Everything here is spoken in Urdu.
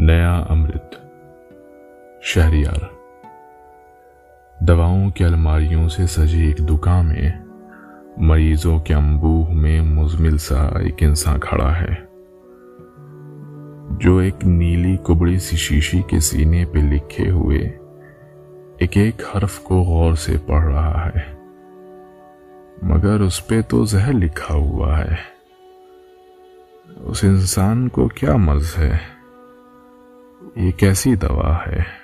نیا امرت، شہریار۔ دواؤں کی الماریوں سے سجی ایک دکان میں، مریضوں کے امبوہ میں مزمل سا ایک انسان کھڑا ہے۔ جو ایک نیلی کبڑی سی شیشی کے سینے پہ لکھے ہوئے ایک ایک حرف کو غور سے پڑھ رہا ہے۔ مگر اس پہ تو زہر لکھا ہوا ہے۔ اس انسان کو کیا مرض ہے؟ یہ کیسی دوا ہے؟